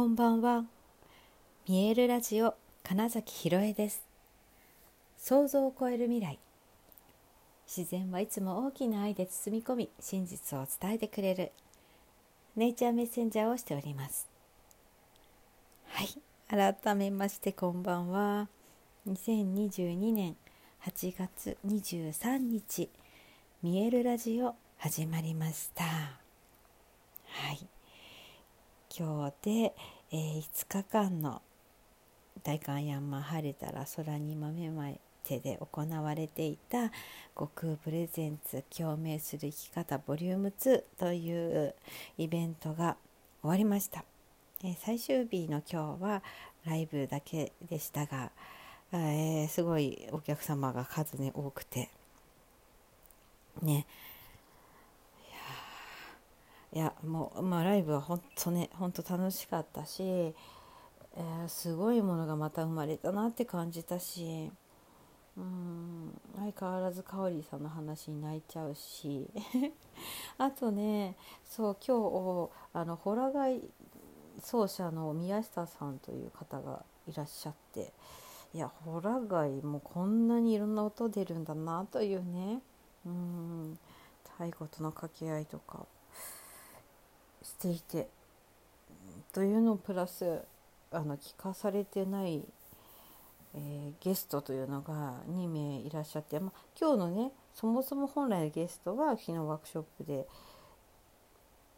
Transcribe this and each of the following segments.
こんばんは。見えるラジオ金崎ひろえです。想像を超える未来。自然はいつも大きな愛で包み込み真実を伝えてくれるネイチャーメッセンジャーをしております。はい改めましてこんばんは。2022年8月23日見えるラジオ始まりました。はい。今日で、えー、5日間の大観山晴れたら空に豆まいてで行われていた悟空プレゼンツ共鳴する生き方ボリューム2というイベントが終わりました、えー、最終日の今日はライブだけでしたが、えー、すごいお客様が数ね多くてねいやもう、まあ、ライブは本当ね本当楽しかったし、えー、すごいものがまた生まれたなって感じたしうん相変わらずかおりさんの話に泣いちゃうし あとねそう今日あのホラガイ奏者の宮下さんという方がいらっしゃっていやホラガイもこんなにいろんな音出るんだなというねうん太鼓との掛け合いとか。していてというのプラスあの聞かされてない、えー、ゲストというのが2名いらっしゃって、ま、今日のねそもそも本来のゲストは昨日ワークショップで、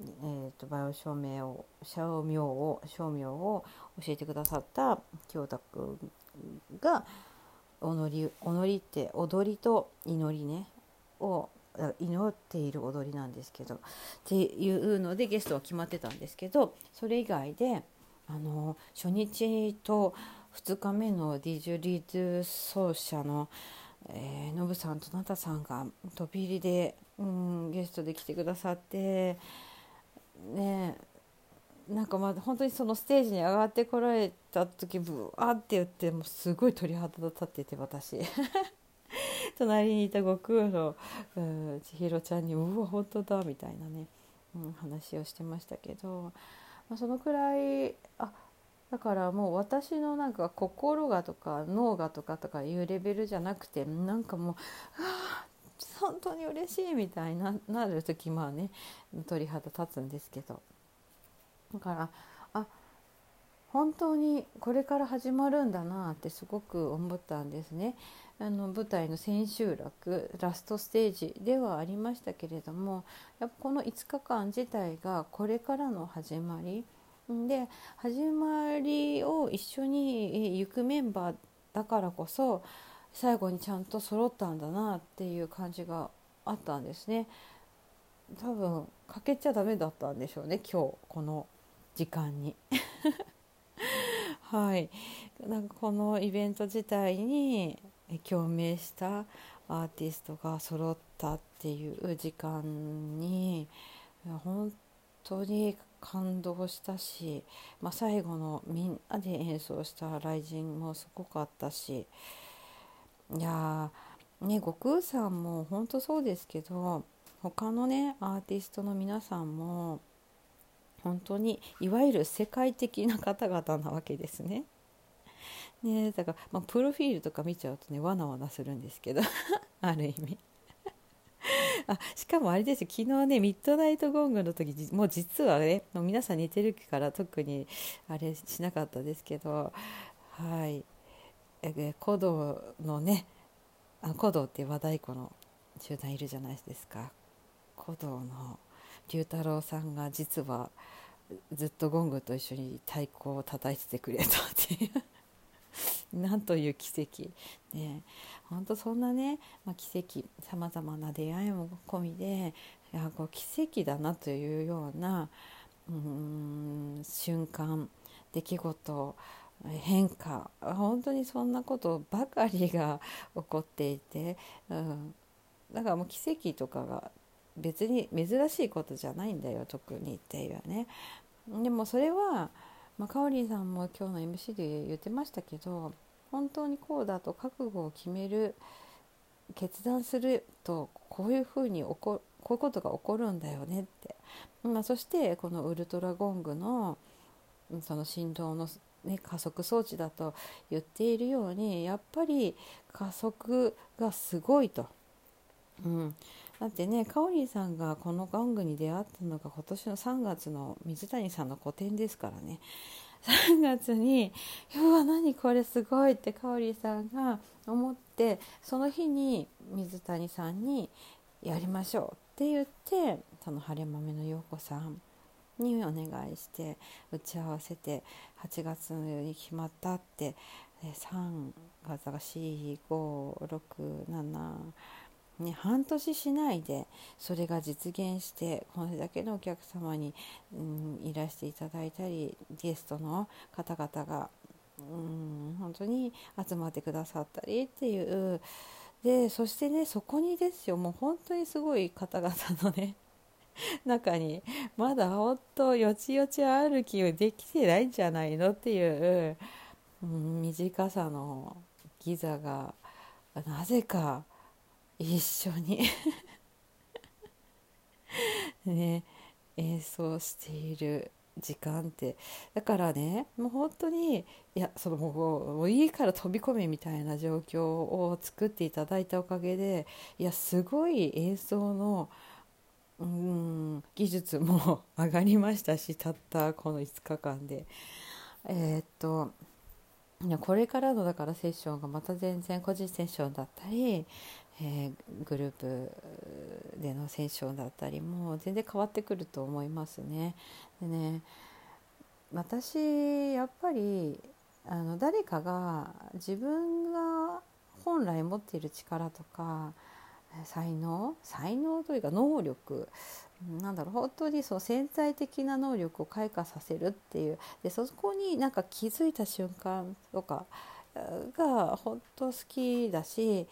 えーと、バイオ照明を照明を照明を教えてくださった京太君が踊り踊りって踊りと祈りねを祈っている踊りなんですけどっていうのでゲストは決まってたんですけどそれ以外であの初日と2日目のディジュリーズ奏者のえー、ノブさんとナタさんが飛び入りで、うん、ゲストで来てくださってねなんかまあ本当にそのステージに上がってこられた時ブワーって言ってもうすごい鳥肌立ってて私。隣にいた悟空の、千尋ちゃんに「うわ本当だ」みたいなね、うん、話をしてましたけど、まあ、そのくらいあだからもう私のなんか心がとか脳がとかとかいうレベルじゃなくてなんかもう「あ本当に嬉しい」みたいななる時まあね鳥肌立つんですけど。だから本当にこれから始まるんだなってすごく思ったんですね。あの舞台の千秋楽ラストステージではありましたけれどもやっぱこの5日間自体がこれからの始まりで始まりを一緒に行くメンバーだからこそ最後にちゃんと揃ったんだなっていう感じがあったんですね。多分欠けちゃダメだったんでしょうね今日この時間にはい。なんかこのイベント自体に共鳴したアーティストが揃ったっていう時間に本当に感動したし、まあ、最後のみんなで演奏した「雷神」もすごかったしいやね悟空さんも本当そうですけど他のねアーティストの皆さんも本当にいわゆる世界的な方々なわけですね。ねだから、まあ、プロフィールとか見ちゃうとねわなわなするんですけど ある意味。あしかもあれですよ。昨日ねミッドナイトゴングの時もう実はねもう皆さん似てるから特にあれしなかったですけどはい。え古道のねあ古道って和太鼓の集団いるじゃないですか。古道の龍太郎さんが実はずっとゴングと一緒に太鼓を叩いててくれたっていう。なんという奇跡。ね。本当そんなね、まあ、奇跡。さまざまな出会いも込みでいやこう奇跡だなというようなうん瞬間出来事変化本当にそんなことばかりが起こっていて、うん、だからもう奇跡とかが別に珍しいことじゃないんだよ特にっていうね。でもそれはまあ、かおりんさんも今日の MC で言ってましたけど本当にこうだと覚悟を決める決断するとこういうふうに起ここういうことが起こるんだよねって、まあ、そしてこのウルトラゴングのその振動の、ね、加速装置だと言っているようにやっぱり加速がすごいと。うん、だってねかおりんさんがこの玩具に出会ったのが今年の3月の水谷さんの個展ですからね3月に「うわ何これすごい!」ってかおりさんが思ってその日に水谷さんに「やりましょう」って言ってその晴れ豆の陽子さんにお願いして打ち合わせて8月に決まったって3月が4567ね、半年しないでそれが実現してこれだけのお客様に、うん、いらしていただいたりゲストの方々が、うん、本当に集まってくださったりっていうでそしてねそこにですよもう本当にすごい方々のね 中にまだほんとよちよち歩きをできてないんじゃないのっていう、うん、短さのギザがなぜか一緒に ね演奏している時間ってだからねもう本当にいやそのもういいから飛び込めみたいな状況を作っていただいたおかげでいやすごい演奏のうん技術も上がりましたしたったこの5日間で。えー、っとこれからのだからセッションがまた全然個人セッションだったり、えー、グループでのセッションだったりも全然変わってくると思いますね。でね私やっぱりあの誰かが自分が本来持っている力とか才能才能というか能力なんだろう本当にそう潜在的な能力を開花させるっていうでそこになんか気づいた瞬間とかが本当好きだし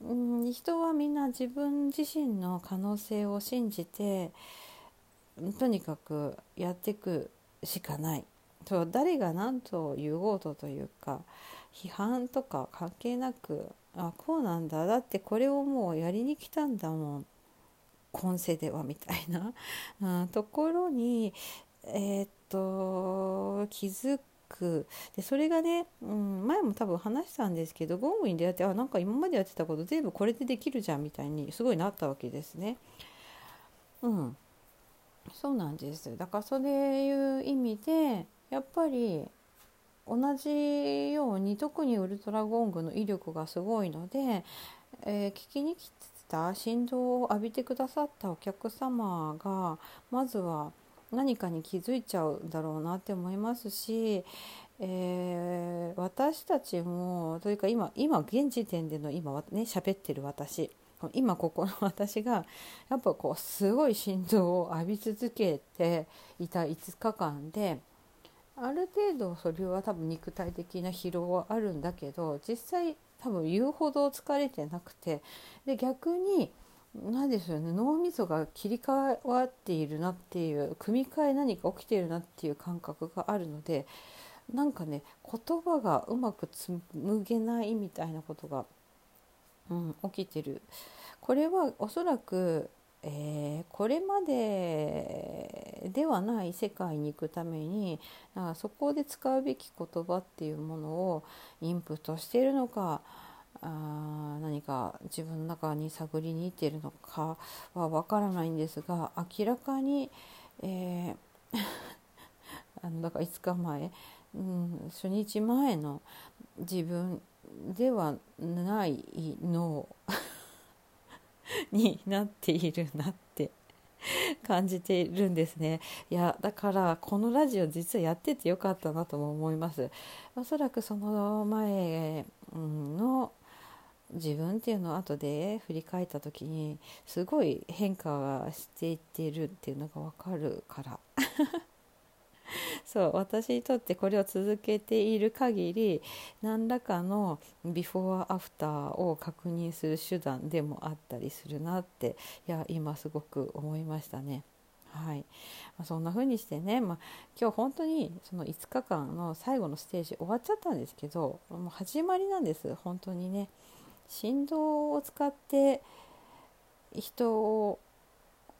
うん人はみんな自分自身の可能性を信じてとにかくやっていくしかない。そう誰が何と言おうとというか批判とか関係なくあこうなんだ。だってこれをもうやりに来たんだもん。今世ではみたいな、うん、ところにえー、っと気づく。でそれがね、うん、前も多分話したんですけどゴムに出会ってあなんか今までやってたこと全部これでできるじゃんみたいにすごいなったわけですね。うん、そうなんです。だからそういう意味でやっぱり同じように特にウルトラゴングの威力がすごいので、えー、聞きに来てた振動を浴びてくださったお客様がまずは何かに気づいちゃうんだろうなって思いますし、えー、私たちもというか今今現時点での今ね喋ってる私今ここの私がやっぱこうすごい振動を浴び続けていた5日間である程度それは多分肉体的な疲労はあるんだけど実際多分言うほど疲れてなくてで逆に何でしょうね。脳みそが切り替わっているなっていう組み替え何か起きているなっていう感覚があるのでなんかね言葉がうまく紡げないみたいなことが、うん、起きてる。これはおそらくえー、これまでではない世界に行くためにかそこで使うべき言葉っていうものをインプットしているのかあ何か自分の中に探りに行っているのかはわからないんですが明らかに、えー あのだから5日前、うん、初日前の自分ではないの になっているなって 感じているんですね。いやだからこのラジオ実はやっててよかったなとも思います。おそらくその前の自分っていうのを後で振り返った時にすごい変化はしていっているっていうのが分かるから。そう私にとってこれを続けている限り何らかのビフォーアフターを確認する手段でもあったりするなっていや今すごく思いましたね。はい。まあ、そんな風にしてね、まあ、今日本当にその5日間の最後のステージ終わっちゃったんですけどもう始まりなんです本当にね。振動を使って人を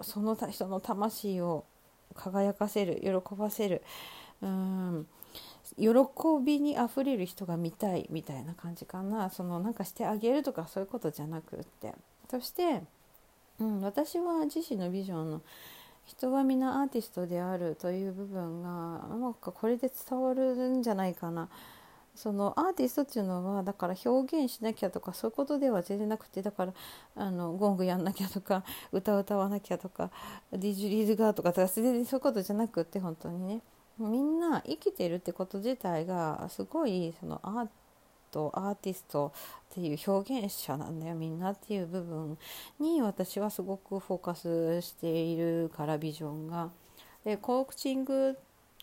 その人の魂を輝かせる喜ばせる、うん。喜びにあふれる人が見たいみたいな感じかな。そのなんかしてあげるとかそういうことじゃなくって。そして、うん、私は自身のビジョンの人は皆アーティストであるという部分がなんかこれで伝わるんじゃないかな。そのアーティストっていうのはだから表現しなきゃとかそういうことでは全然なくてだからあのゴングやんなきゃとか 歌歌わなきゃとかディジュリーズガーとか全然そういうことじゃなくって本当にねみんな生きてるってこと自体がすごいそのアートアーティストっていう表現者なんだよみんなっていう部分に私はすごくフォーカスしているからビジョンが。でコーチング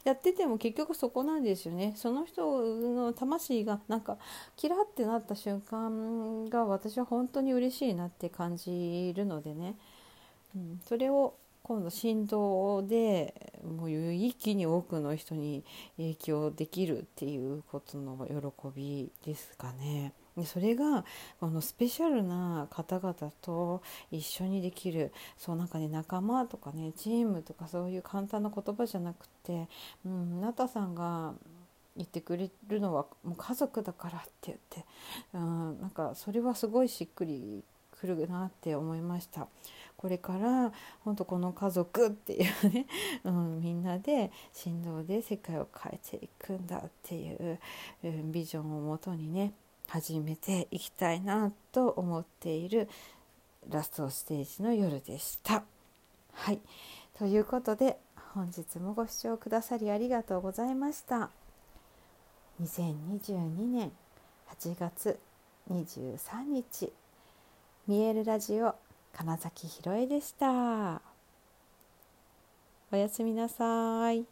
やってても結局そこなんですよね。その人の魂がなんかキラってなった瞬間が私は本当に嬉しいなって感じるのでね、うん、それを今度振動でもう一気に多くの人に影響できるっていうことの喜びですかね。でそれがこのスペシャルな方々と一緒にできるそうなんかね仲間とかねチームとかそういう簡単な言葉じゃなくて、うん、なたさんが言ってくれるのはもう家族だからって言って、うん、なんかそれはすごいしっくりくるなって思いました。これから本当この家族っていうね、うん、みんなで振動で世界を変えていくんだっていう、うん、ビジョンをもとにね始めていきたいなと思っているラストステージの夜でした。はいということで本日もご視聴くださりありがとうございました。2022年8月23日見えるラジオ金崎ひろえでした。おやすみなさい。